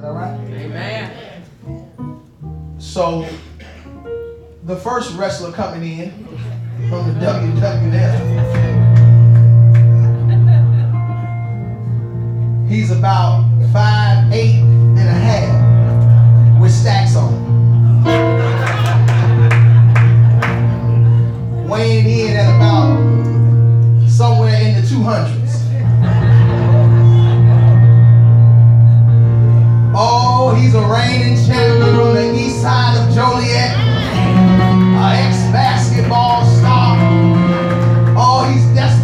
that all right? Amen. So the first wrestler coming in from the WWF. He's about five eight and a half with stacks on. Weighing in at about somewhere in the 200s. Oh, he's a reigning champion from the east side of Joliet. An ex-basketball star. Oh, he's destined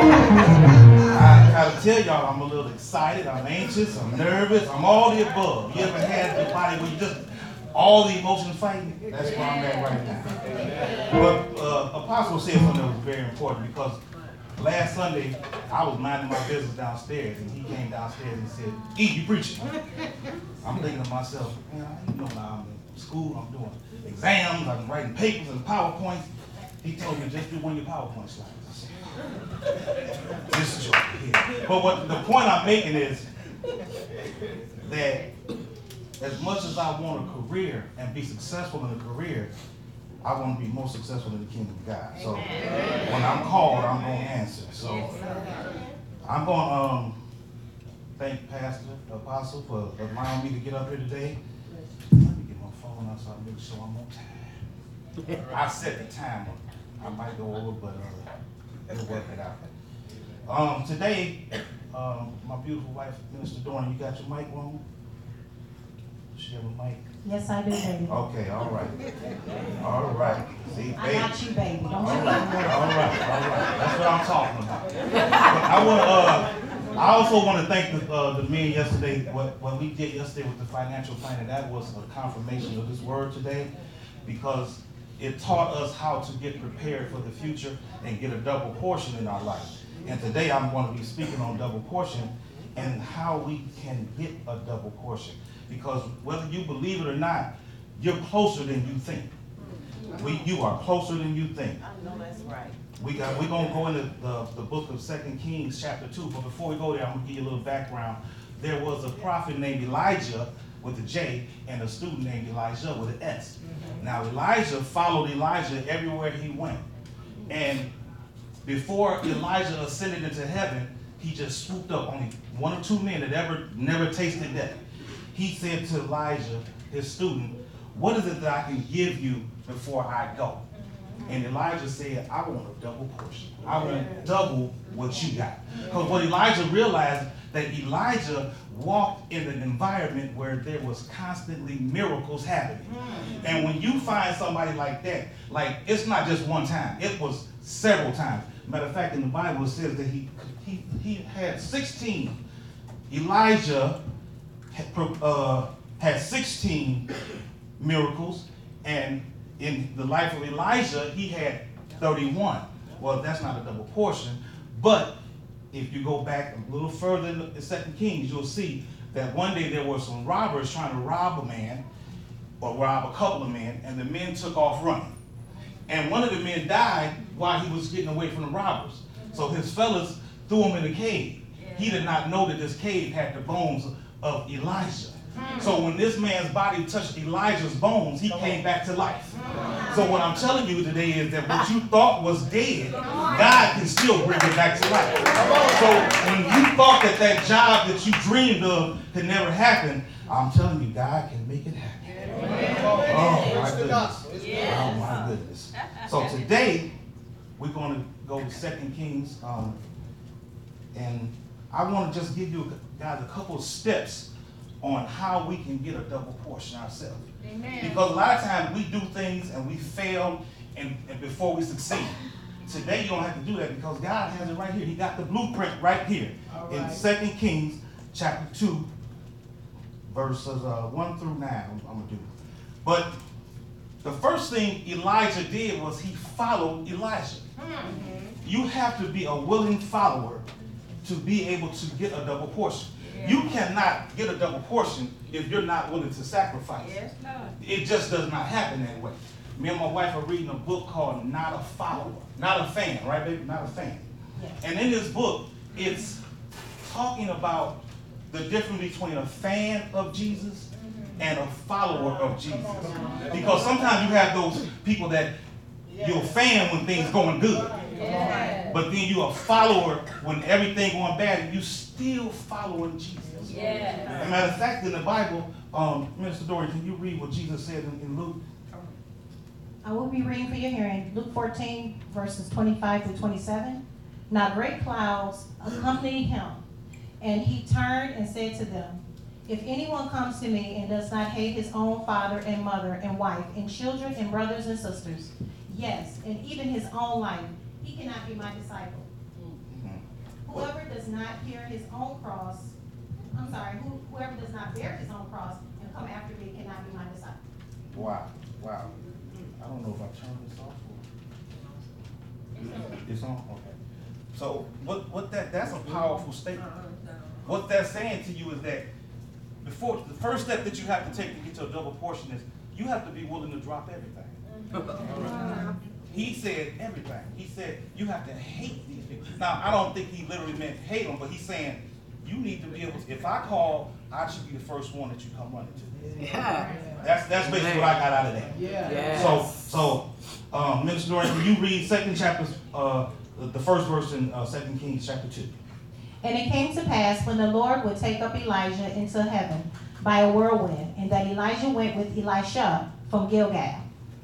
I gotta tell y'all, I'm a little excited. I'm anxious. I'm nervous. I'm all the above. You ever had the body where you just all the emotions fighting? That's where I'm at right now. But uh, Apostle said something that was very important because last Sunday I was minding my business downstairs and he came downstairs and said, "E, you preaching?" I'm thinking to myself, man, I know now I'm in school. I'm doing exams. I'm writing papers and PowerPoints. He told me just do one of your PowerPoint slides. I said, This joke here. But what the point I'm making is that as much as I want a career and be successful in a career, I want to be more successful in the kingdom of God. So when I'm called, I'm going to answer. So I'm going to um, thank Pastor Apostle for allowing me to get up here today. Let me get my phone out so I can make sure I'm on time. I set the timer. I might go over, but uh, we'll work it out. Um, today, um, my beautiful wife, Minister Dorn, you got your mic on? She have a mic? Yes, I do, baby. Okay, all right. All right. See, I got you, baby. Don't All worry. right, all right, all right. That's what I'm talking about. I want. Uh, I also want to thank the, uh, the men yesterday. What what we did yesterday with the financial planning that was a confirmation of this word today, because it taught us how to get prepared for the future and get a double portion in our life. And today I'm going to be speaking on double portion and how we can get a double portion. Because whether you believe it or not, you're closer than you think. We, you are closer than you think. I know that's right. We got, we're gonna go into the, the book of Second Kings, chapter two, but before we go there, I'm gonna give you a little background. There was a prophet named Elijah with a J and a student named Elisha with an S. Mm-hmm. Now Elisha followed Elijah everywhere he went. And before Elijah ascended into heaven, he just swooped up. Only one or two men that ever never tasted death. He said to Elisha, his student, What is it that I can give you before I go? Mm-hmm. And Elisha said, I want a double portion. I want double what you got. Because what Elisha realized that Elijah walked in an environment where there was constantly miracles happening. And when you find somebody like that, like it's not just one time, it was several times. Matter of fact, in the Bible it says that he he, he had 16. Elijah had, uh, had 16 miracles, and in the life of Elisha, he had 31. Well, that's not a double portion, but if you go back a little further in Second Kings, you'll see that one day there were some robbers trying to rob a man, or rob a couple of men, and the men took off running. And one of the men died while he was getting away from the robbers. So his fellas threw him in a cave. He did not know that this cave had the bones of Elisha. So when this man's body touched Elisha's bones, he came back to life. So what I'm telling you today is that what you thought was dead, God can still bring it back to life. So when you thought that that job that you dreamed of could never happen, I'm telling you, God can make it happen. Oh my goodness. Oh my goodness. So today we're going to go to Second Kings, um, and I want to just give you guys a couple of steps on how we can get a double portion ourselves. Amen. Because a lot of times we do things and we fail and, and before we succeed. Today you don't have to do that because God has it right here. He got the blueprint right here All in right. Second Kings chapter two, verses uh, one through nine. I'm, I'm gonna do. it. But the first thing Elisha did was he followed Elijah. You have to be a willing follower to be able to get a double portion. You cannot get a double portion if you're not willing to sacrifice. Yes, Lord. It just does not happen that way. Me and my wife are reading a book called Not a Follower, not a fan, right, baby? Not a fan. Yes. And in this book, it's talking about the difference between a fan of Jesus and a follower of Jesus. Because sometimes you have those people that you're a fan when things going good. But then you're a follower when everything going bad, and you still following Jesus. As a matter of fact, in the Bible, um, Minister Dory, can you read what Jesus said in, in Luke? I will be reading for your hearing Luke 14, verses 25 through 27. Now great clouds accompanied him, and he turned and said to them, If anyone comes to me and does not hate his own father and mother and wife and children and brothers and sisters, yes, and even his own life, he cannot be my disciple. Whoever does not bear his own cross, I'm sorry, who- whoever does not bear his own cross and come after me cannot be my disciple. Wow, wow. I don't know if I turned this off or. It's on, okay. So what, what that, that's a powerful statement. What that's saying to you is that before, the first step that you have to take to get to a double portion is you have to be willing to drop everything. He said everything. He said you have to hate these people. Now, I don't think he literally meant hate them, but he's saying you need to be able to, if I call, I should be the first one that you come running to. Yeah. That's, that's basically what I got out of that. Yeah. So, so, um, Minister Dorian, can you read second chapter, uh, the- the first verse in, uh, Second Kings chapter two? And it came to pass when the Lord would take up Elijah into heaven by a whirlwind, and that Elijah went with Elisha from Gilgal.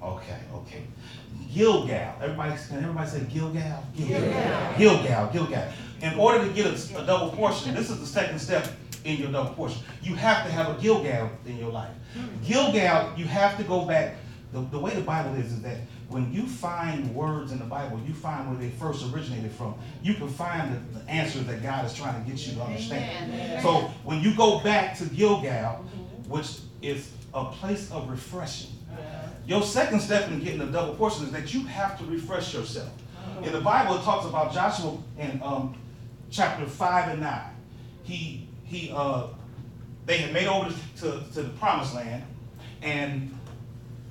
Okay, okay. Gilgal, everybody, can everybody say Gilgal? Gilgal. Gilgal, Gilgal. In order to get a, a double portion, this is the second step in your double portion. You have to have a Gilgal in your life. Hmm. Gilgal, you have to go back, the, the way the Bible is, is that when you find words in the Bible, you find where they first originated from. You can find the, the answers that God is trying to get you to understand. Amen. So when you go back to Gilgal, mm-hmm. which is a place of refreshing, your second step in getting a double portion is that you have to refresh yourself. In the Bible, it talks about Joshua in um, chapter five and nine. He he uh, they had made over to, to the promised land, and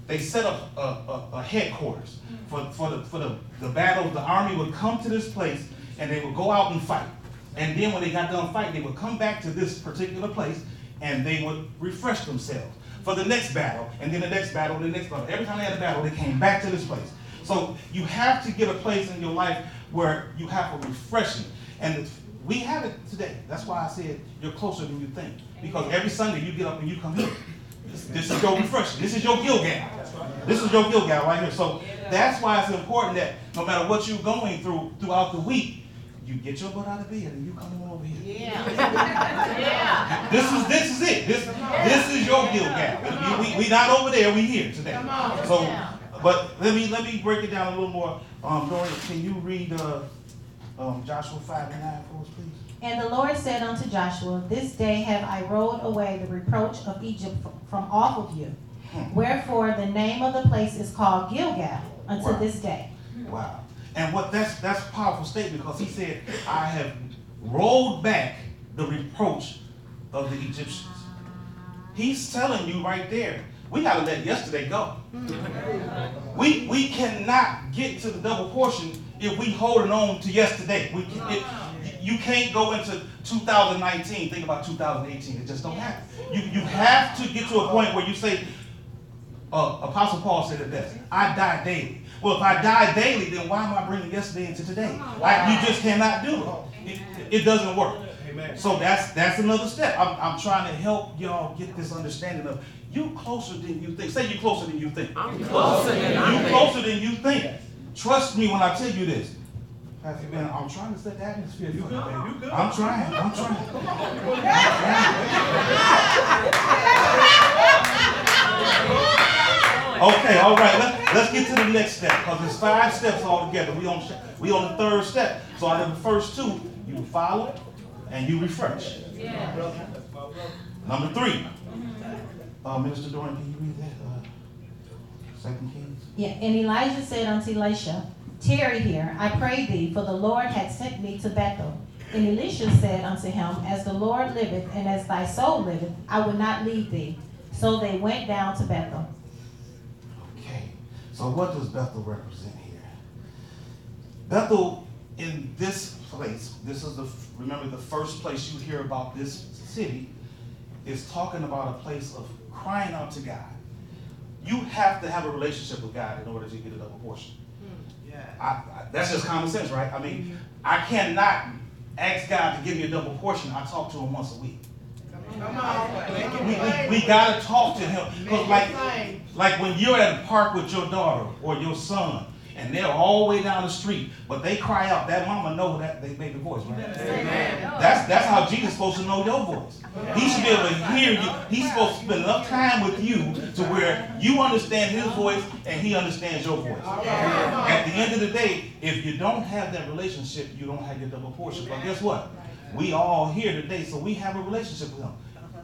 they set up a, a, a headquarters for, for the for the, the battle. The army would come to this place and they would go out and fight. And then when they got done fighting, they would come back to this particular place and they would refresh themselves for the next battle, and then the next battle, and the next battle. Every time they had a battle, they came back to this place. So you have to get a place in your life where you have a refreshing. And we have it today. That's why I said you're closer than you think. Because every Sunday you get up and you come here. This, this is your refreshing. This is your Gilgal. This is your Gilgal right here. So that's why it's important that no matter what you're going through throughout the week, you get your butt out of bed and you come on over here. Yeah. Yeah. This is this is it. This this is your Gilgal. We, we, we not over there. We here today. Come on. So, Yeah. but let me let me break it down a little more. Um, Dorian, can you read uh, um, Joshua five and nine for us, please? And the Lord said unto Joshua, This day have I rolled away the reproach of Egypt from off of you. Wherefore the name of the place is called Gilgal unto Wow. this day. Wow. And what that's that's a powerful statement because he said, I have rolled back the reproach of the Egyptians. He's telling you right there, we gotta let yesterday go. We we cannot get to the double portion if we holding on to yesterday. We can, you can't go into 2019, think about 2018. It just don't happen. You, you have to get to a point where you say, uh, Apostle Paul said it best, I die daily. Well, if I die daily, then why am I bringing yesterday into today? I, you just cannot do it. It, it doesn't work. So that's that's another step. I'm, I'm trying to help y'all get this understanding of you closer than you think. Say you closer than you think. I'm closer than I You think. closer than you think. Trust me when I tell you this. Pastor Ben, I'm trying to set the atmosphere for you, man. You good. I'm trying. I'm trying. Okay, all right. Let, let's get to the next step because there's five steps altogether. We on we on the third step. So out of the first two, you follow and you refresh. Yeah. Number three. Uh, Minister Doran, can you read that? Uh, Second Kings. Yeah, and Elijah said unto Elisha, Tarry here, I pray thee, for the Lord hath sent me to Bethel. And Elisha said unto him, As the Lord liveth, and as thy soul liveth, I will not leave thee. So they went down to Bethel. Okay, so what does Bethel represent here? Bethel, in this place, this is the, remember the first place you hear about this city, is talking about a place of crying out to God. You have to have a relationship with God in order to get a double portion. Hmm. I, I, that's just common sense, right? I mean, mm-hmm. I cannot ask God to give me a double portion. I talk to Him once a week. We, we, we gotta talk to him. Cause like, like when you're at a park with your daughter or your son, and they're all the way down the street, but they cry out, that mama know that they baby voice, right? That's that's how Jesus is supposed to know your voice. He should be able to hear you. He's supposed to spend enough time with you to where you understand his voice and he understands your voice. At the end of the day, if you don't have that relationship, you don't have your double portion. But guess what? We all here today, so we have a relationship with him.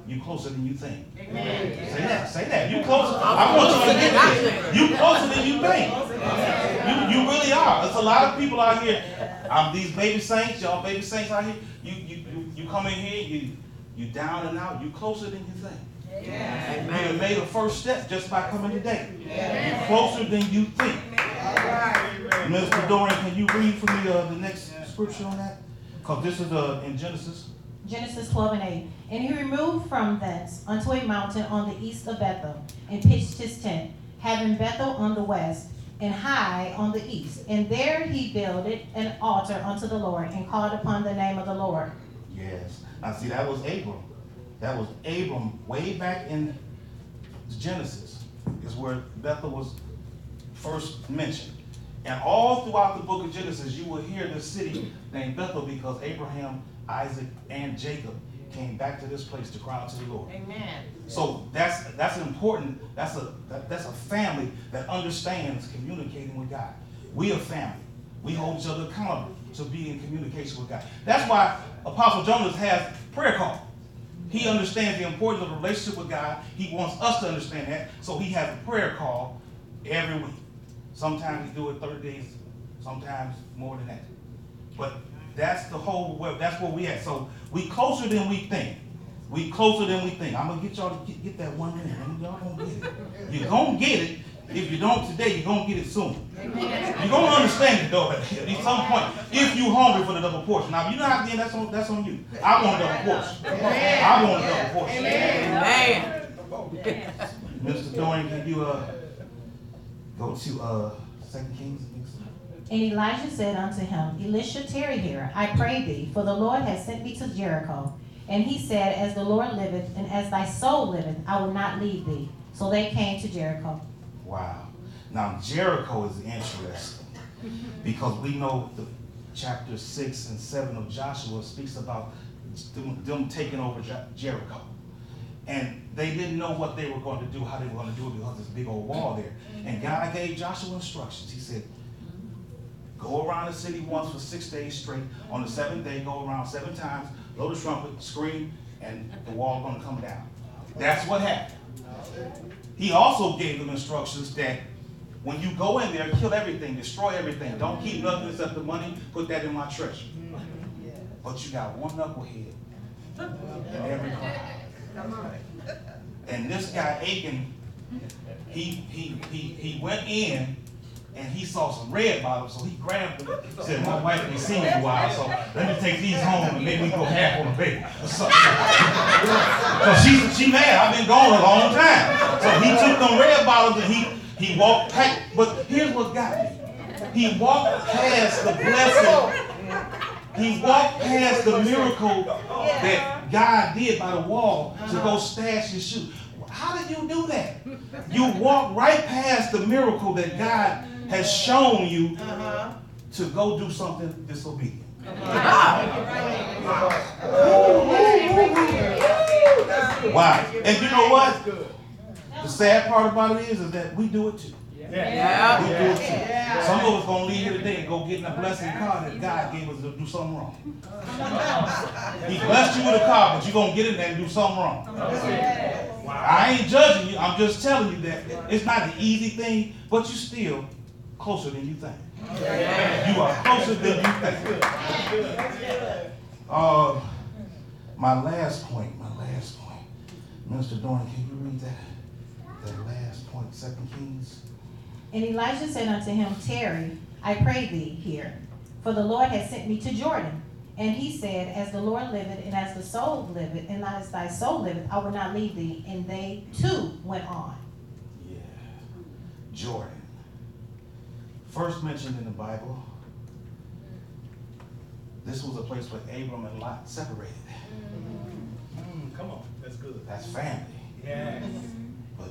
You're closer than you think. Amen. Say that. Say that. You closer. I want you to get this. You closer than you think. You, you really are. There's a lot of people out here. Um, these baby saints, y'all baby saints out here. You you you, you come in here, you you down and out. You closer than you think. You made a first step just by coming today. You're closer than you think. Mr. Dorian, can you read for me uh, the next scripture on that? Because this is uh, in Genesis. Genesis 12 and 8. And he removed from thence unto a mountain on the east of Bethel, and pitched his tent, having Bethel on the west, and Hai on the east. And there he builded an altar unto the Lord, and called upon the name of the Lord. Yes. Now see, that was Abram. That was Abram way back in Genesis, is where Bethel was first mentioned. And all throughout the book of Genesis, you will hear this city named Bethel because Abraham, Isaac, and Jacob came back to this place to cry out to the Lord. Amen. So that's that's important. That's a that, that's a family that understands communicating with God. We are family. We hold each other accountable to be in communication with God. That's why Apostle Jonas has prayer call. He understands the importance of a relationship with God. He wants us to understand that. So he has a prayer call every week. Sometimes he do it 30 days, sometimes more than that. But that's the whole web. That's where we at. So we closer than we think. We closer than we think. I'm gonna get y'all to get, get that one minute. Y'all gonna get it. You're gonna get it. If you don't today, you're gonna get it soon. You're gonna understand it though at at some point. If you hungry for the double portion. Now, if you're not, then that's on that's on you. I want a double portion. I want a double portion. Amen. Mr. Dorian, can you uh go to uh Second Kings? And Elijah said unto him, Elisha, tarry here, I pray thee, for the Lord hath sent me to Jericho. And he said, As the Lord liveth, and as thy soul liveth, I will not leave thee. So they came to Jericho. Wow. Now Jericho is interesting because we know the chapter six and seven of Joshua speaks about them, them taking over Jericho. And they didn't know what they were going to do, how they were going to do it because there's a big old wall there. And mm-hmm. God gave Joshua instructions. He said, Go around the city once for six days straight. On the seventh day, go around seven times, blow the trumpet, scream, and the wall gonna come down. That's what happened. He also gave them instructions that when you go in there, kill everything, destroy everything. Don't keep nothing except the money, put that in my treasure. Mm-hmm. But you got one knucklehead in every crowd. And this guy Achan, he he he he went in and he saw some red bottles, so he grabbed them. Said, my wife ain't seen in a while, so let me take these home and maybe we go half on the baby or something. So she, she mad, I've been gone a long time. So he took them red bottles and he, he walked past, but here's what got me. He walked past the blessing he walked past the miracle that God did by the wall to go uh-huh. stash his shoe. How did you do that? You walk right past the miracle that God has shown you uh-huh. to go do something disobedient. Uh-huh. Why? And you know what? The sad part about it is, is that we do it too. Yeah. Do it too. Some of us gonna leave here today and go get in a blessing car that God gave us to do something wrong. He blessed you with a car, but you're gonna get in there and do something wrong. I ain't judging you, I'm just telling you that it's not an easy thing, but you're still closer than you think. You are closer than you think. Uh, my last point, my last point. Minister Dorn, can you read that? That last point, Second Kings? And Elijah said unto him, Tarry, I pray thee here, for the Lord has sent me to Jordan. And he said, As the Lord liveth, and as the soul liveth, and as thy soul liveth, I will not leave thee. And they too went on. Yeah. Jordan. First mentioned in the Bible. This was a place where Abram and Lot separated. Mm, come on, that's good. That's family. Yes. But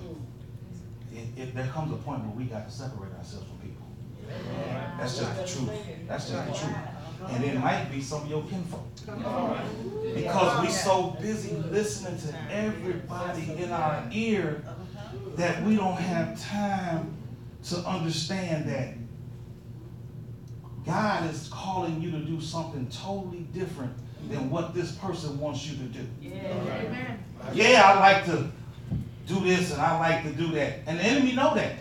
it, it, there comes a point where we got to separate ourselves from people. That's just the truth. That's just the truth. And it might be some of your kinfolk. Because we so busy listening to everybody in our ear that we don't have time to understand that God is calling you to do something totally different than what this person wants you to do. Yeah, I like to do this and I like to do that. And the enemy know that.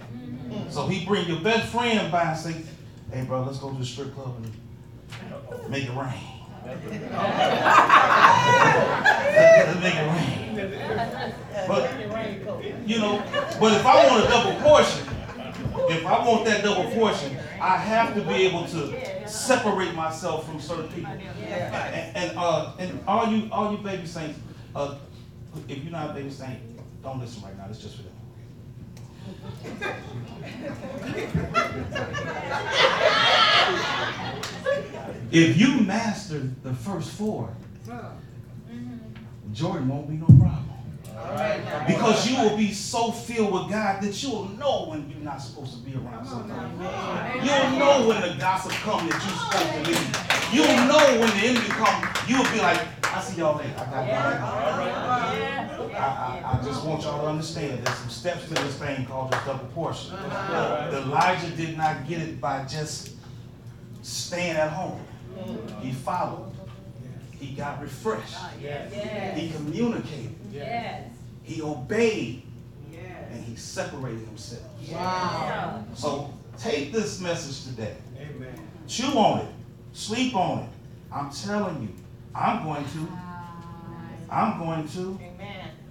So he bring your best friend by and say, hey bro, let's go to the strip club and make it rain. Let's make it rain. But, you know, but if I want a double portion, if I want that double portion, I have to be able to separate myself from certain people. And, and, uh, and all you, all you baby saints, uh, if you're not a baby saint, don't listen right now. It's just for them. If you master the first four, Jordan won't be no problem. Because you will be so filled with God that you'll know when you're not supposed to be around somebody. You'll know when the gossip comes that you're supposed to leave. You'll know when the enemy comes. You'll be like, I see y'all later. I got I, I, I just want y'all to understand there's some steps to this thing called the double portion. Uh-huh. Elisha did not get it by just staying at home. He followed. He got refreshed. He communicated. He obeyed. And he separated himself. Wow. So take this message today. Amen. Chew on it. Sleep on it. I'm telling you, I'm going to. I'm going to.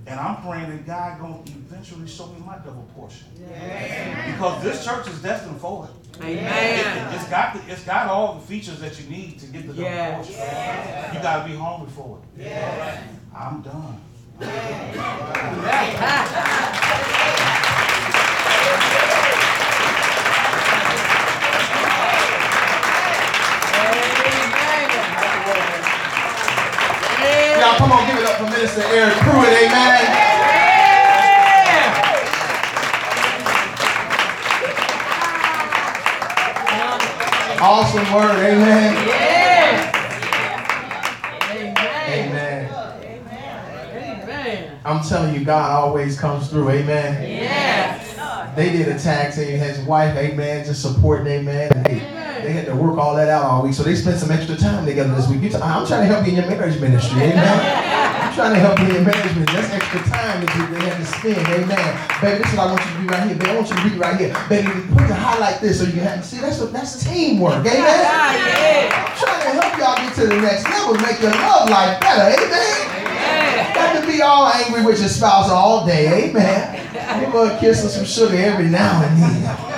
And I'm praying that God gonna eventually show me my double portion. Because this church is destined for it. Amen. It, has got the, it's got all the features that you need to get the double Yes. portion. You gotta be hungry for it. I'm done. Y'all come on, give it up for Minister Eric Pruitt, amen. Yeah. Awesome word, amen. Yeah. Amen. Amen. amen. I'm telling you, God always comes through, amen. Yes. They did a tag team, his wife, amen, just supporting, amen. And they, had to work all that out all week, so they spent some extra time together this week. T- I'm trying to help you in your marriage ministry, amen. I'm trying to help you in your marriage ministry. That's extra time that they had to spend, amen. Baby, this is what I want you to do right here. Baby, I want you to read right here. Baby, put the highlight this so you can have, see, that's, what, that's teamwork, amen. Ah, I'm trying to help y'all get to the next level, make your love life better, amen. Got to be all angry with your spouse all day, amen. Give her a kiss and some sugar every now and then.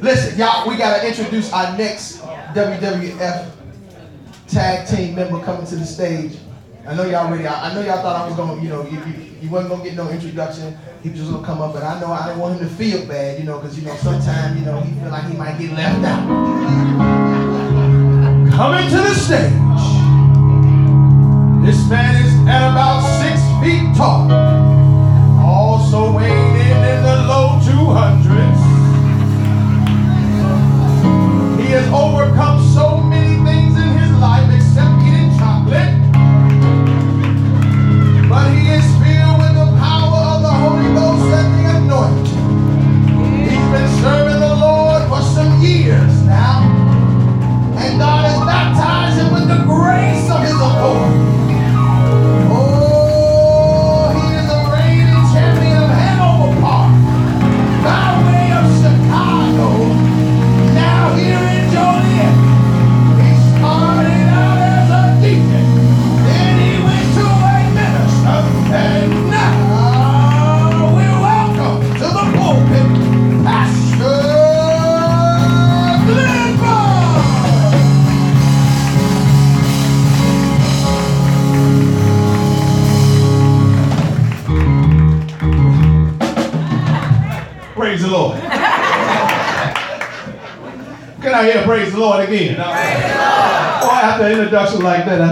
Listen, y'all, we gotta introduce our next WWF tag team member coming to the stage. I know y'all ready. I, I know y'all thought I was gonna, you know, you, you, you wasn't gonna get no introduction. He was just gonna come up, but I know I didn't want him to feel bad, you know, because you know sometimes you know he feel like he might get left out. Coming to the stage. This man is at about six feet tall. Also weighing in in the low 200s. Has overcome so many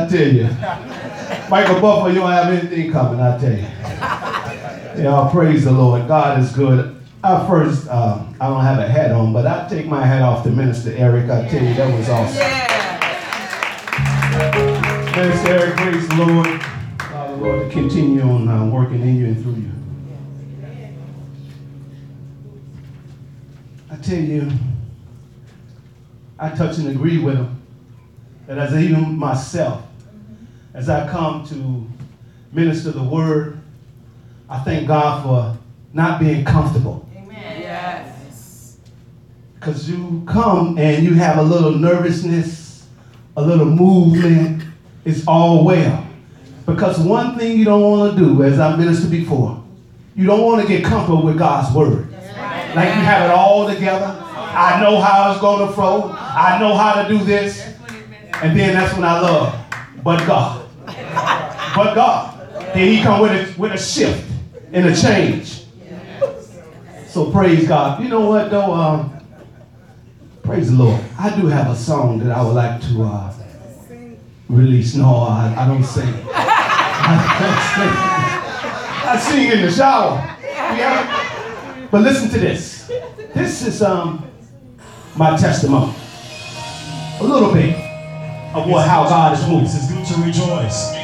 I tell you. Michael Buffer, you don't have anything coming, I tell you. Yeah, praise the Lord. God is good. I first, um, I don't have a hat on, but I take my hat off to Minister Eric. I tell you, that was awesome. Yeah. Minister Eric, praise the Lord. The Lord to continue on uh, working in you and through you. I tell you, I touch and agree with him that as even myself, as I come to minister the word, I thank God for not being comfortable. Amen. Yes. Because you come and you have a little nervousness, a little movement, it's all well. Because one thing you don't want to do, as I ministered before, you don't want to get comfortable with God's word. Like you have it all together. I know how it's going to flow. I know how to do this. And then that's when I love, but God. But God. Then he come with a, with a shift and a change. So praise God. You know what though? Um, praise the Lord. I do have a song that I would like to uh, release. No, I, I don't sing. I, don't sing. I sing in the shower. Yeah. But listen to this. This is um my testimony. A little bit of what how God is moving. It's good to rejoice.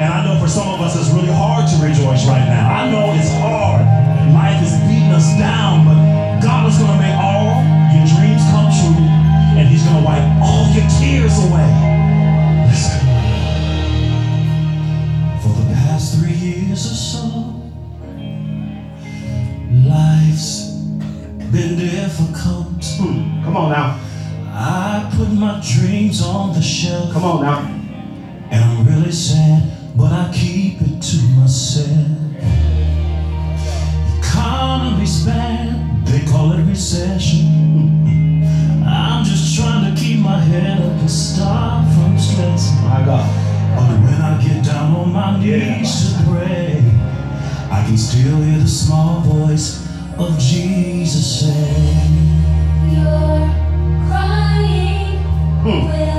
And I know for some of us it's really hard to rejoice right now. I know it's hard. Life is beating us down, but God is going to make all your dreams come true, and He's going to wipe all your tears away. Listen. For the past three years or so, life's been difficult. Hmm, Come on now. I put my dreams on the shelf. Come on now. And I'm really sad, but I keep it to myself. Economy's bad, they call it recession. I'm just trying to keep my head up and stop from stressing. My God. But when I get down on my knees to pray, I can still hear the small voice of Jesus say, You're crying Hmm.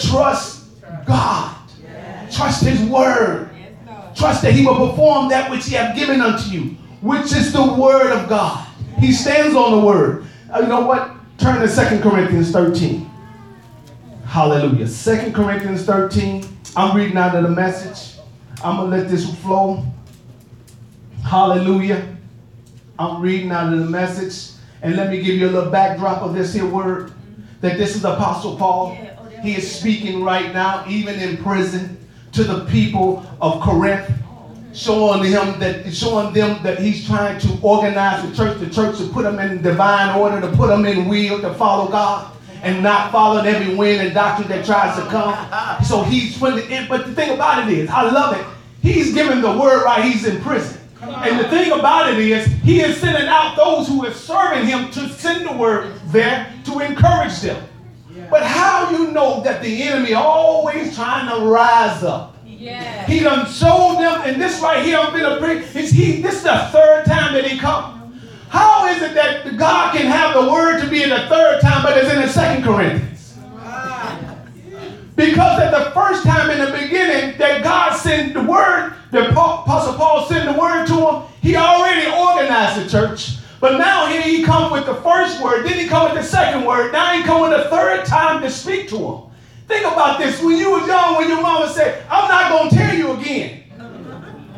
Trust God. Trust his word. Trust that he will perform that which he have given unto you, which is the word of God. He stands on the word. Uh, you know what? Turn to 2 Corinthians 13. Hallelujah. 2 Corinthians 13. I'm reading out of the message. I'm going to let this flow. Hallelujah. I'm reading out of the message. And let me give you a little backdrop of this here word. That this is Apostle Paul. He is speaking right now, even in prison, to the people of Corinth, showing him that showing them that he's trying to organize the church, the church to put them in divine order, to put them in will, to follow God. And not following every wind and doctrine that tries to come. So he's putting but the thing about it is, I love it. He's giving the word right, he's in prison. And the thing about it is, he is sending out those who are serving him to send the word there to encourage them. But how you know that the enemy always trying to rise up? He done showed them, and this right here, I've been a pre- it's he, this is the third time that he come. How is it that God can have the word to be in the third time, but it's in the second Corinthians? Because at the first time in the beginning that God sent the word, that Apostle Paul sent the word to him, he already organized the church. But now here he come with the first word, then he come with the second word, now he come with the third time to speak to him. Think about this. When you were young, when your mama said, I'm not going to tell you again.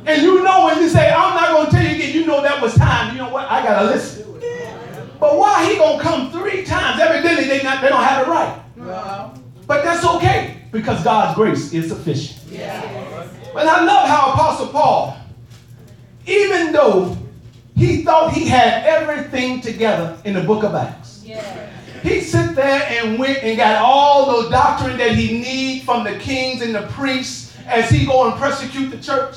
And you know when you say, I'm not going to tell you again, you know that was time. You know what? I got to listen. But why he going to come three times? Evidently they, not, they don't have it right. But that's okay because God's grace is sufficient. But I love how Apostle Paul, even though he thought he had everything together in the book of Acts, he sit there and went and got all the doctrine that he need from the kings and the priests as he go and persecute the church.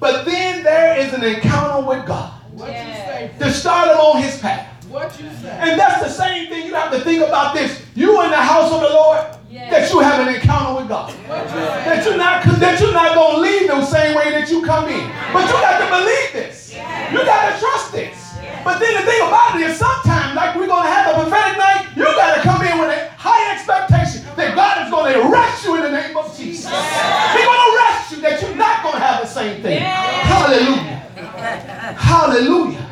But then there is an encounter with God What you say? to start him on his path. What you say? And that's the same thing you have to think about this. You in the house of the Lord, that you have an encounter with God. What? That you're not that you're not gonna leave the same way that you come in. But you got to believe this. You got to trust this. But then the thing about it is sometimes, like we're gonna have a prophetic night, you gotta come in with a high expectation that God is gonna arrest you in the name of Jesus. He's gonna arrest you that you're not gonna have the same thing. Hallelujah. Hallelujah.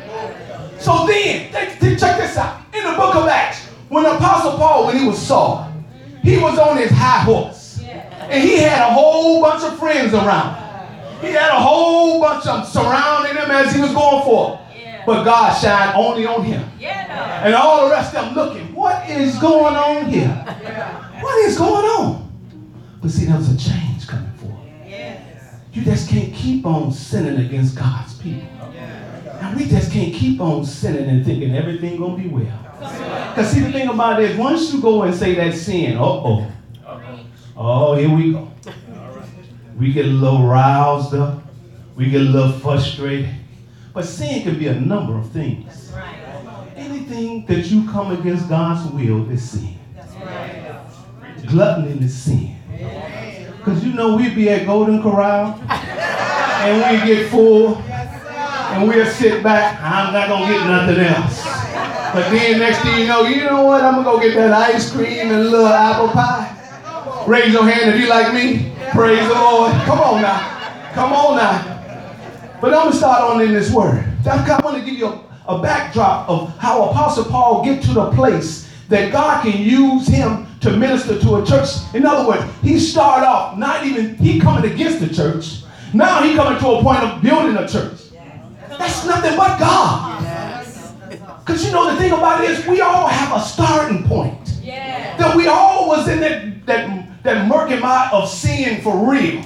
So then, check this out. In the book of Acts, when Apostle Paul, when he was Saul, he was on his high horse. And he had a whole bunch of friends around him. He had a whole bunch of them surrounding him as he was going forth. But God shined only on him. And all the rest of them looking, what is going on here? What is going on? But see, there was a change coming forth. You just can't keep on sinning against God's people. And we just can't keep on sinning and thinking everything gonna be well. Because see, the thing about it is, once you go and say that sin, uh-oh. Oh, here we go. We get a little roused up. We get a little frustrated. But sin can be a number of things. Anything that you come against God's will is sin. Gluttony is sin. Because you know we'd be at Golden Corral and we get full and we'll sit back. I'm not gonna get nothing else. But then next thing you know, you know what? I'm gonna go get that ice cream and a little apple pie. Raise your hand if you like me. Praise the Lord. Come on now. Come on now. But I'm gonna start on in this word. I want to give you a, a backdrop of how Apostle Paul get to the place that God can use him to minister to a church. In other words, he started off not even he coming against the church. Now he coming to a point of building a church. That's nothing but God. Because you know the thing about it is we all have a starting point. That we all was in that that that murky mire of sin for real.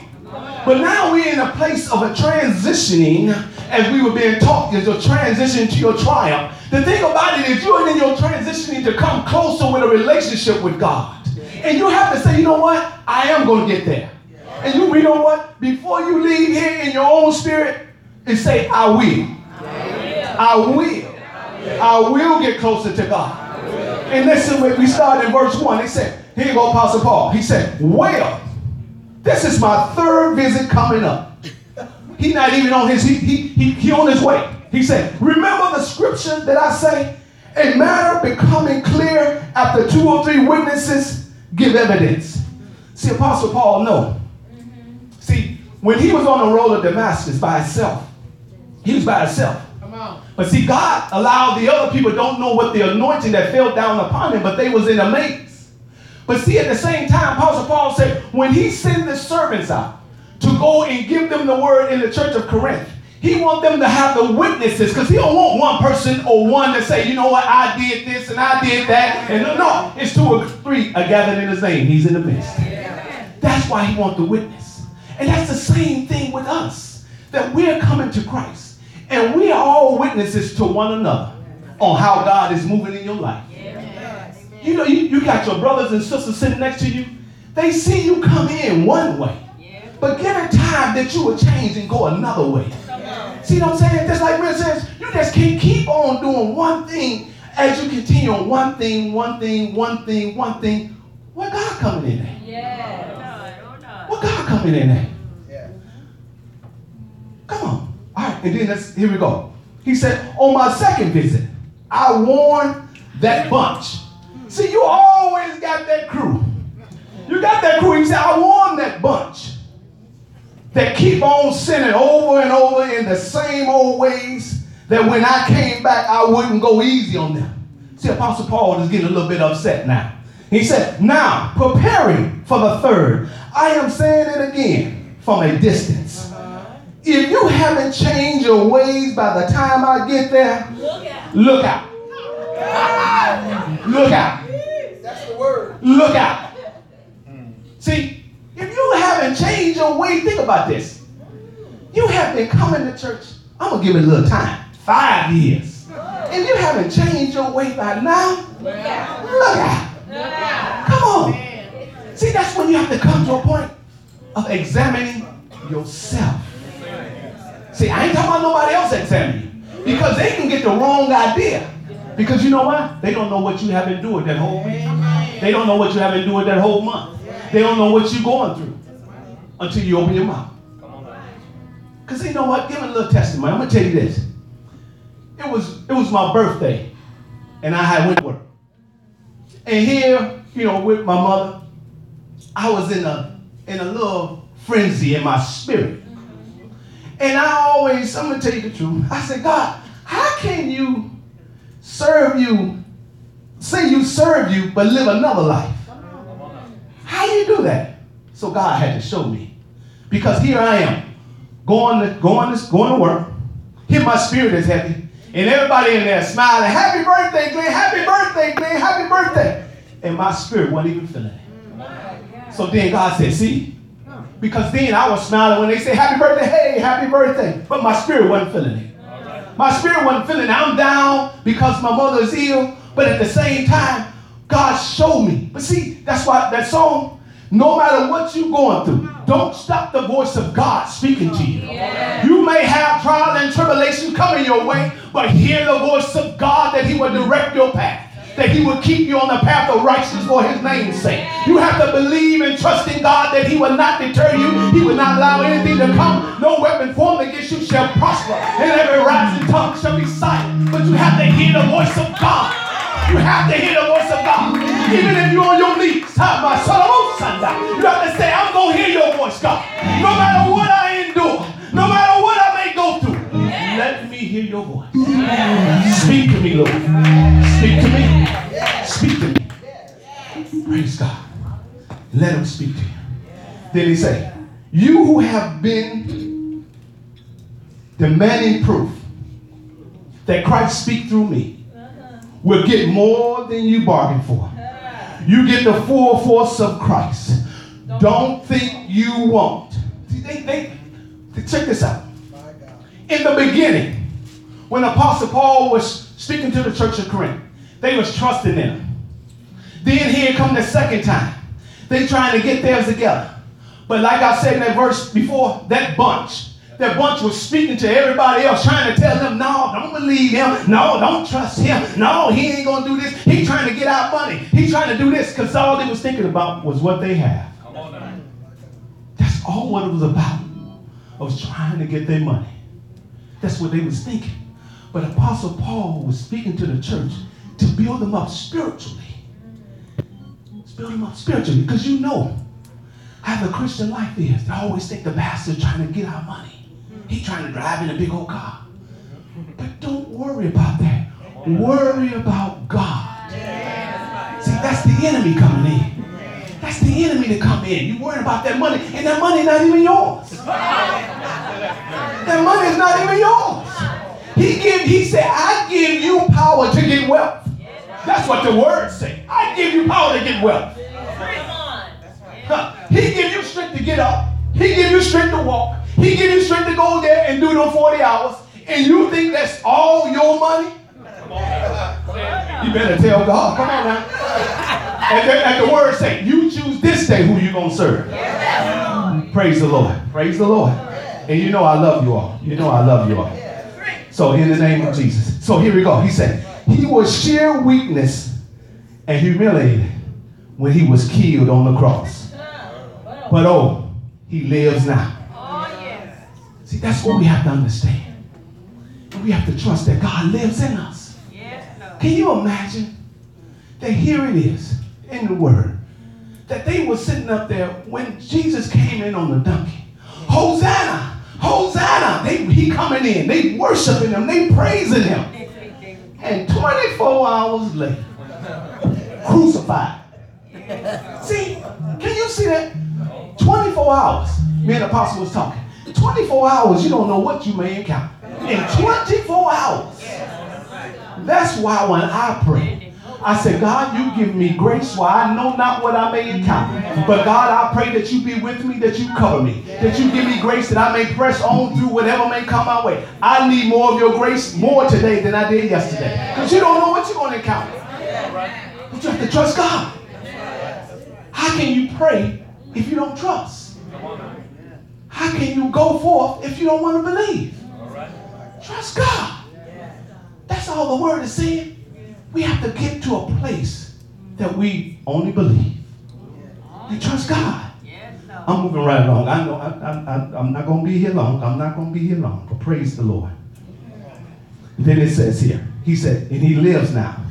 But now we're in a place of a transitioning, as we were being taught, is a transition to your triumph. The thing about it is you're in your transitioning to come closer with a relationship with God. And you have to say, you know what? I am going to get there. And you, you know what? Before you leave here in your own spirit, and say, I will. I will. I will get closer to God. And listen, when we start in verse 1, he said, here you go, Apostle Paul. He said, Well, this is my third visit coming up. He not even on his, he, he, he, he on his way. He said, Remember the scripture that I say, a matter becoming clear after two or three witnesses give evidence. See, Apostle Paul, no. See, when he was on the road of Damascus by himself, he was by himself. But see, God allowed the other people don't know what the anointing that fell down upon him, but they was in a maze. But see, at the same time, Apostle Paul said, when he sent the servants out to go and give them the word in the church of Corinth, he want them to have the witnesses because he don't want one person or one to say, you know what, I did this and I did that. And no, it's two or three are gathered in his name. He's in the midst. That's why he want the witness. And that's the same thing with us, that we're coming to Christ. And we are all witnesses to one another on how God is moving in your life. You know, you, you got your brothers and sisters sitting next to you. They see you come in one way. But give it time that you will change and go another way. See what I'm saying? Just like Rick says, you just can't keep on doing one thing as you continue on one thing, one thing, one thing, one thing. What God coming in at? What God coming in at? Come on. All right, and then let's, here we go. He said, on my second visit, I warned that bunch. See, you always got that crew. You got that crew. He said, I warned that bunch that keep on sinning over and over in the same old ways that when I came back, I wouldn't go easy on them. See, Apostle Paul is getting a little bit upset now. He said, Now, preparing for the third, I am saying it again from a distance. If you haven't changed your ways by the time I get there, look out. Look out. That's the word. Look out. See, if you haven't changed your way, think about this. You have been coming to church, I'm going to give it a little time, five years. And you haven't changed your way by now. Look out. Come on. See, that's when you have to come to a point of examining yourself. See, I ain't talking about nobody else examining you because they can get the wrong idea. Because you know what? They don't know what you have endured that whole week. They don't know what you have endured that whole month. They don't know what you're going through until you open your mouth. Because you know what? Give a little testimony. I'm gonna tell you this. It was it was my birthday, and I had went to work. And here, you know, with my mother, I was in a in a little frenzy in my spirit. And I always, I'm gonna tell you the truth. I said, God, how can you serve you, say you serve you, but live another life? How do you do that? So God had to show me. Because here I am, going to going to going to work. Here my spirit is heavy. And everybody in there smiling, happy birthday, Glenn, happy birthday, Glenn, happy birthday. And my spirit wasn't even feeling it. So then God said, see? Because then I was smiling when they say happy birthday, hey, happy birthday. But my spirit wasn't feeling it. My spirit wasn't feeling. I'm down because my mother is ill. But at the same time, God showed me. But see, that's why that song, no matter what you're going through, don't stop the voice of God speaking to you. You may have trial and tribulation coming your way, but hear the voice of God that He will direct your path. That he will keep you on the path of righteousness for his name's sake. You have to believe and trust in God that he will not deter you. He will not allow anything to come. No weapon formed against you shall prosper. And every rising tongue shall be silent. But you have to hear the voice of God. You have to hear the voice of God. Even if you're on your knees, my son, you have to say, I'm going to hear your voice, God. No matter what I endure, no matter what I let me hear your voice. Speak to me, Lord. Speak to me. Speak to me. Praise God. Let him speak to you. Then he say, you who have been demanding proof that Christ speak through me will get more than you bargained for. You get the full force of Christ. Don't think you won't. They, they, they- check this out. In the beginning, when Apostle Paul was speaking to the church of Corinth, they was trusting in him. Then here come the second time. They trying to get theirs together. But like I said in that verse before, that bunch, that bunch was speaking to everybody else, trying to tell them, no, don't believe him. No, don't trust him. No, he ain't gonna do this. He trying to get our money. He trying to do this because all they was thinking about was what they have. That's all what it was about. I was trying to get their money. That's what they was thinking. But Apostle Paul was speaking to the church to build them up spiritually. Build them up spiritually. Because you know how the Christian life is. They always think the pastor's trying to get our money. He trying to drive in a big old car. But don't worry about that. Worry about God. See, that's the enemy coming in. That's the enemy to come in. You worrying about that money, and that money not even yours. That money is not even yours. He give. He said, "I give you power to get wealth." That's what the word say. I give you power to get wealth. Huh. He give you strength to get up. He give you strength to walk. He give you strength to go there and do them 40 hours. And you think that's all your money? You better tell God. Come on now. And, the, the word say, you this day who you gonna serve. Praise the Lord. Praise the Lord. And you know I love you all. You know I love you all. So in the name of Jesus. So here we go. He said, he was sheer weakness and humiliated when he was killed on the cross. But oh, he lives now. See, that's what we have to understand. And we have to trust that God lives in us. Can you imagine that here it is in the word that they were sitting up there when Jesus came in on the donkey. Hosanna! Hosanna! They, he coming in. They worshiping him. They praising him. And 24 hours later, crucified. See, can you see that? 24 hours. Me and the apostle was talking. 24 hours, you don't know what you may encounter. In 24 hours. That's why when I pray, I said, God, you give me grace where I know not what I may encounter. But God, I pray that you be with me, that you cover me, that you give me grace that I may press on through whatever may come my way. I need more of your grace more today than I did yesterday. Because you don't know what you're going to encounter. But you have to trust God. How can you pray if you don't trust? How can you go forth if you don't want to believe? Trust God. That's all the word is saying. We have to get to a place that we only believe and trust God. I'm moving right along. I know I, am not going to be here long. I'm not going to be here long. But praise the Lord. Then it says here, He said, and He lives now.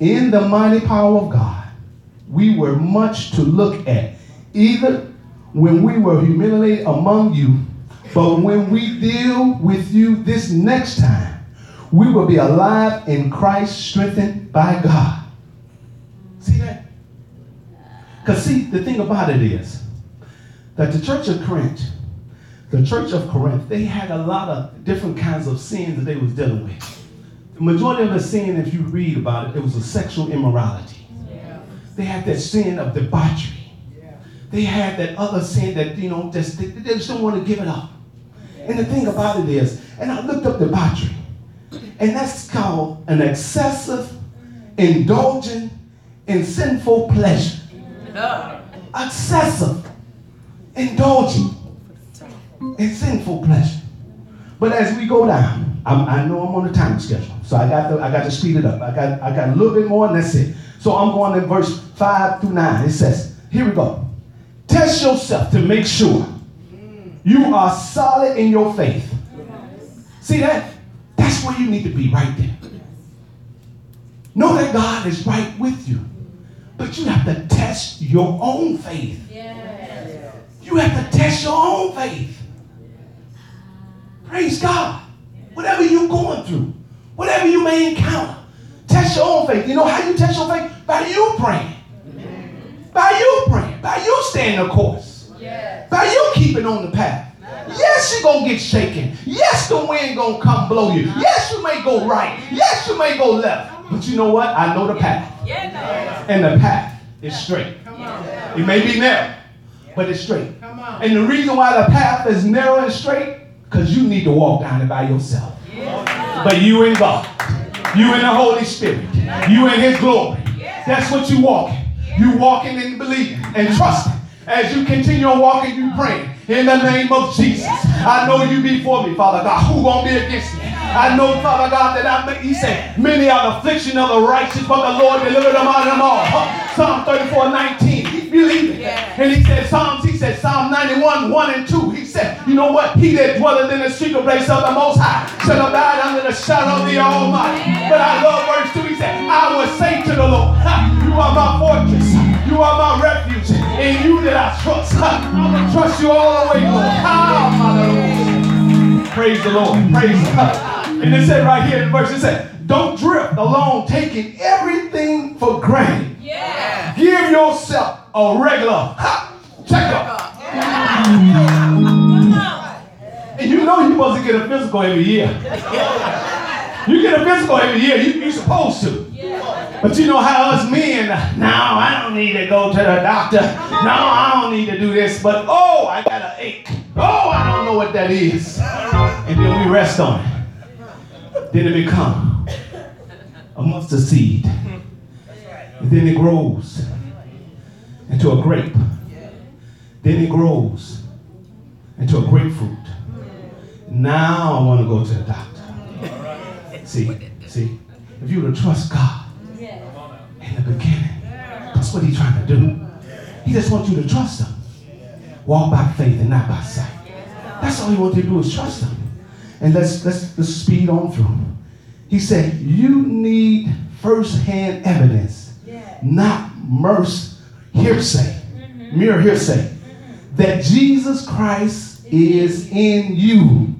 In the mighty power of God, we were much to look at, either when we were humiliated among you, but when we deal with you this next time, we will be alive in Christ, strengthened by God. See that? Because, see, the thing about it is that the church of Corinth, the church of Corinth, they had a lot of different kinds of sins that they was dealing with. The majority of the sin, if you read about it, it was a sexual immorality. They had that sin of debauchery. They had that other sin that, you know, just, they, they just don't want to give it up. And the thing about it is, and I looked up debauchery, and that's called an excessive, indulgent, in sinful pleasure. Excessive, indulgent, in sinful pleasure. But as we go down, I'm, i know I'm on a time schedule, so I got to I got to speed it up. I got I got a little bit more, and that's it. So I'm going to verse five through nine. It says, "Here we go. Test yourself to make sure you are solid in your faith. See that? That's where you need to be right there. Know that God is right with you, but you have to test your own faith. You have to test your own faith. Praise God. Whatever you're going through, whatever you may encounter, test your own faith. You know how you test your faith? By you praying. By you praying. By you staying the course. By you keeping on the path. Yes, you're going to get shaken. Yes, the wind going to come blow you. Yes, you may go right. Yes, you may go left. But you know what? I know the path. And the path is straight. It may be narrow, but it's straight. And the reason why the path is narrow and straight, because you need to walk down it by yourself. But you and God. You and the Holy Spirit. You and His glory. That's what you walking. You walking and believing and trusting. As you continue on walking, you praying. In the name of Jesus. I know you before me, Father God. Who won't be against me? I know, Father God, that I may, he said, many are the affliction of the righteous, but the Lord delivered them out of them all. Psalm 34, 19. He believed it. And he said, Psalms, he said, Psalm 91, 1 and 2. He said, you know what? He that dwelleth in the secret place of the Most High shall abide under the shadow of the Almighty. But I love verse 2. He said, I will say to the Lord, you are my fortress. You are my refuge. In you that I trust. I'm going to trust you all the way, Lord. Hallelujah. Praise the Lord. Praise God. And it said right here in the verse, it said, don't drift along taking everything for granted. Yeah. Give yourself a regular ha, checkup. And you know you're supposed to get a physical every year. You get a physical every year. You, you're supposed to. But you know how us men, now I don't need to go to the doctor. No, I don't need to do this. But oh, I got an ache. Oh, I don't know what that is. And then we rest on it. Then it become a mustard seed. And then it grows into a grape. Then it grows into a grapefruit. Now I want to go to the doctor. See, see, if you to trust God that's what He's trying to do. He just wants you to trust Him. Walk by faith and not by sight. That's all He wants you to do is trust Him. And let's let's, let's speed on through. He said, You need first-hand evidence, not merce hearsay, mere hearsay, that Jesus Christ is in you.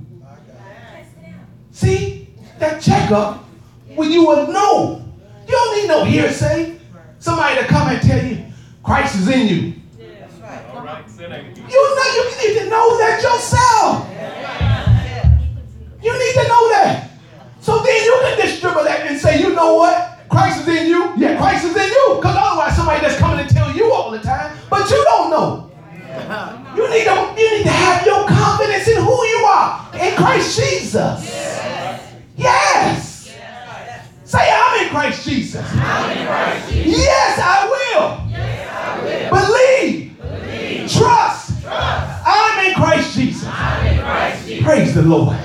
See, that checkup, when you would know. You don't need no hearsay. Somebody to come and tell you Christ is in you. Yeah, right. All right. You know you need to know that yourself. You need to know that. So then you can distribute that and say, you know what? Christ is in you. Yeah, Christ is in you. Because otherwise somebody that's coming to tell you all the time, but you don't know. You need to you need to have your confidence in who you are in Christ Jesus. Yes. Say, I'm in Christ Jesus. Yes, I will. Believe. Trust. I'm in Christ Jesus. Praise the Lord.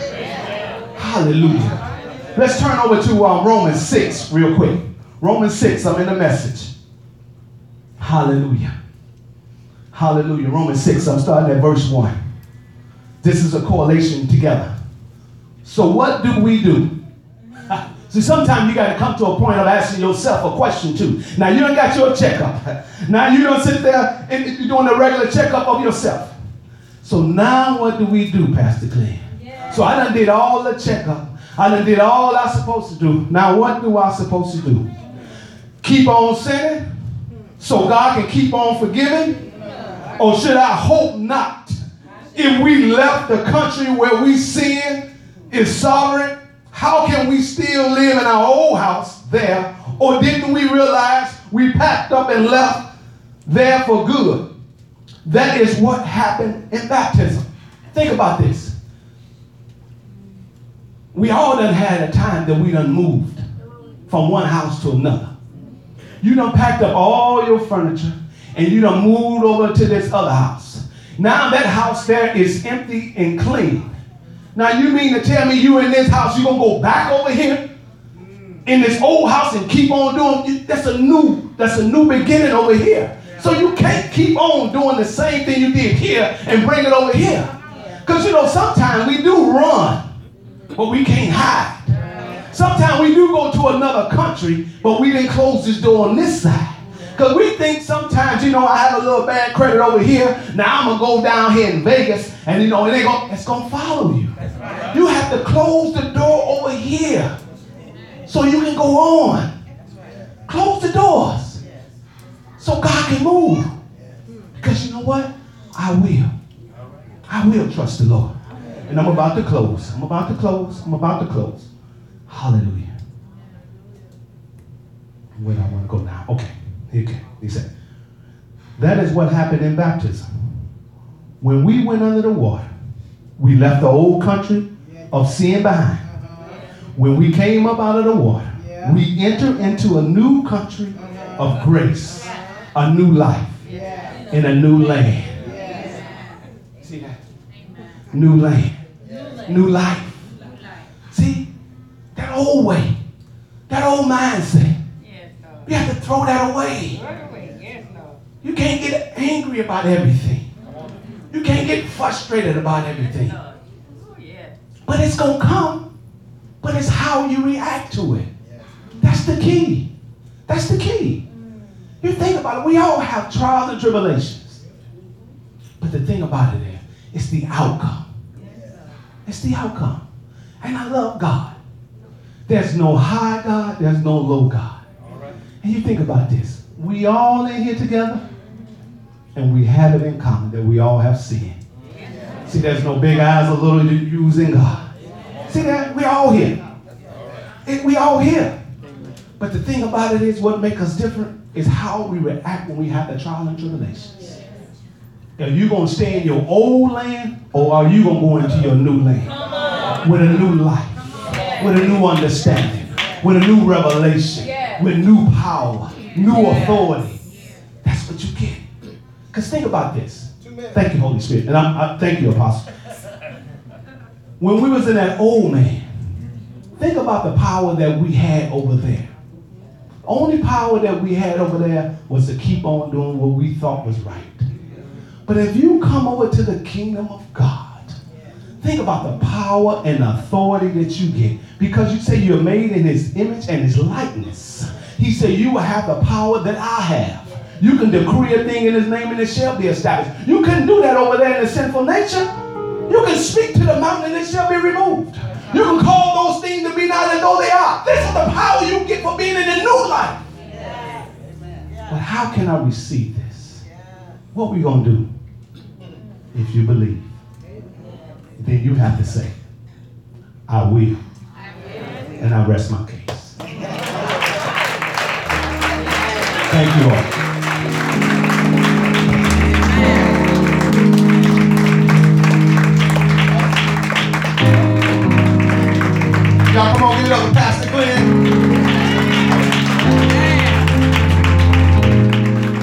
Hallelujah. Let's turn over to uh, Romans 6 real quick. Romans 6, I'm in the message. Hallelujah. Hallelujah. Romans 6, I'm starting at verse 1. This is a correlation together. So, what do we do? See, sometimes you got to come to a point of asking yourself a question too. Now, you don't got your checkup. Now, you don't sit there and you're doing a regular checkup of yourself. So, now what do we do, Pastor Glenn? So, I done did all the checkup. I done did all I supposed to do. Now, what do I supposed to do? Keep on sinning so God can keep on forgiving? Or should I hope not? If we left the country where we sin is sovereign, how can we still live in our old house there? Or didn't we realize we packed up and left there for good? That is what happened in baptism. Think about this. We all done had a time that we done moved from one house to another. You done packed up all your furniture and you done moved over to this other house. Now that house there is empty and clean. Now you mean to tell me you in this house, you gonna go back over here in this old house and keep on doing that's a new, that's a new beginning over here. So you can't keep on doing the same thing you did here and bring it over here. Because you know, sometimes we do run, but we can't hide. Sometimes we do go to another country, but we didn't close this door on this side. Because we think sometimes, you know, I have a little bad credit over here. Now I'm going to go down here in Vegas and, you know, it ain't gonna, it's going to follow you. You have to close the door over here so you can go on. Close the doors so God can move. Because you know what? I will. I will trust the Lord. And I'm about to close. I'm about to close. I'm about to close. Hallelujah. Where do I want to go now? Okay. Okay. He said, that is what happened in baptism. When we went under the water, we left the old country of sin behind. When we came up out of the water, we entered into a new country of grace, a new life, in a new land. See that? New land, new life. See, that old way, that old mindset. You have to throw that away. You can't get angry about everything. You can't get frustrated about everything. But it's going to come. But it's how you react to it. That's the key. That's the key. You think about it, we all have trials and tribulations. But the thing about it is, it's the outcome. It's the outcome. And I love God. There's no high God, there's no low God. And you think about this. We all in here together, and we have it in common that we all have sin. See, there's no big eyes or little U's in God. See that? We all here. And we all here. But the thing about it is what makes us different is how we react when we have the trial and tribulations. Are you going to stay in your old land or are you going to go into your new land with a new life, with a new understanding, with a new revelation, with new power, new authority? That's what you get. Because think about this. Thank you, Holy Spirit. And I, I thank you, Apostle. When we was in that old man, think about the power that we had over there. Only power that we had over there was to keep on doing what we thought was right. But if you come over to the kingdom of God, think about the power and authority that you get. Because you say you're made in his image and his likeness. He said you will have the power that I have. You can decree a thing in his name and it shall be established. You couldn't do that over there in the sinful nature. You can speak to the mountain and it shall be removed. You can call those things to be not as though they are. This is the power you get for being in the new life. But how can I receive this? What we gonna do? If you believe, then you have to say, I will. And I rest my case. Thank you all. Y'all come on, give it up for Pastor Glenn.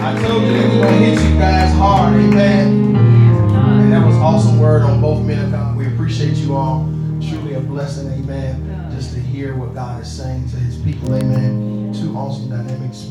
I told you that we're gonna hit you guys hard, amen. And that was awesome word on both men of God. You all. Truly a blessing, amen. Just to hear what God is saying to his people, amen. Two awesome dynamics.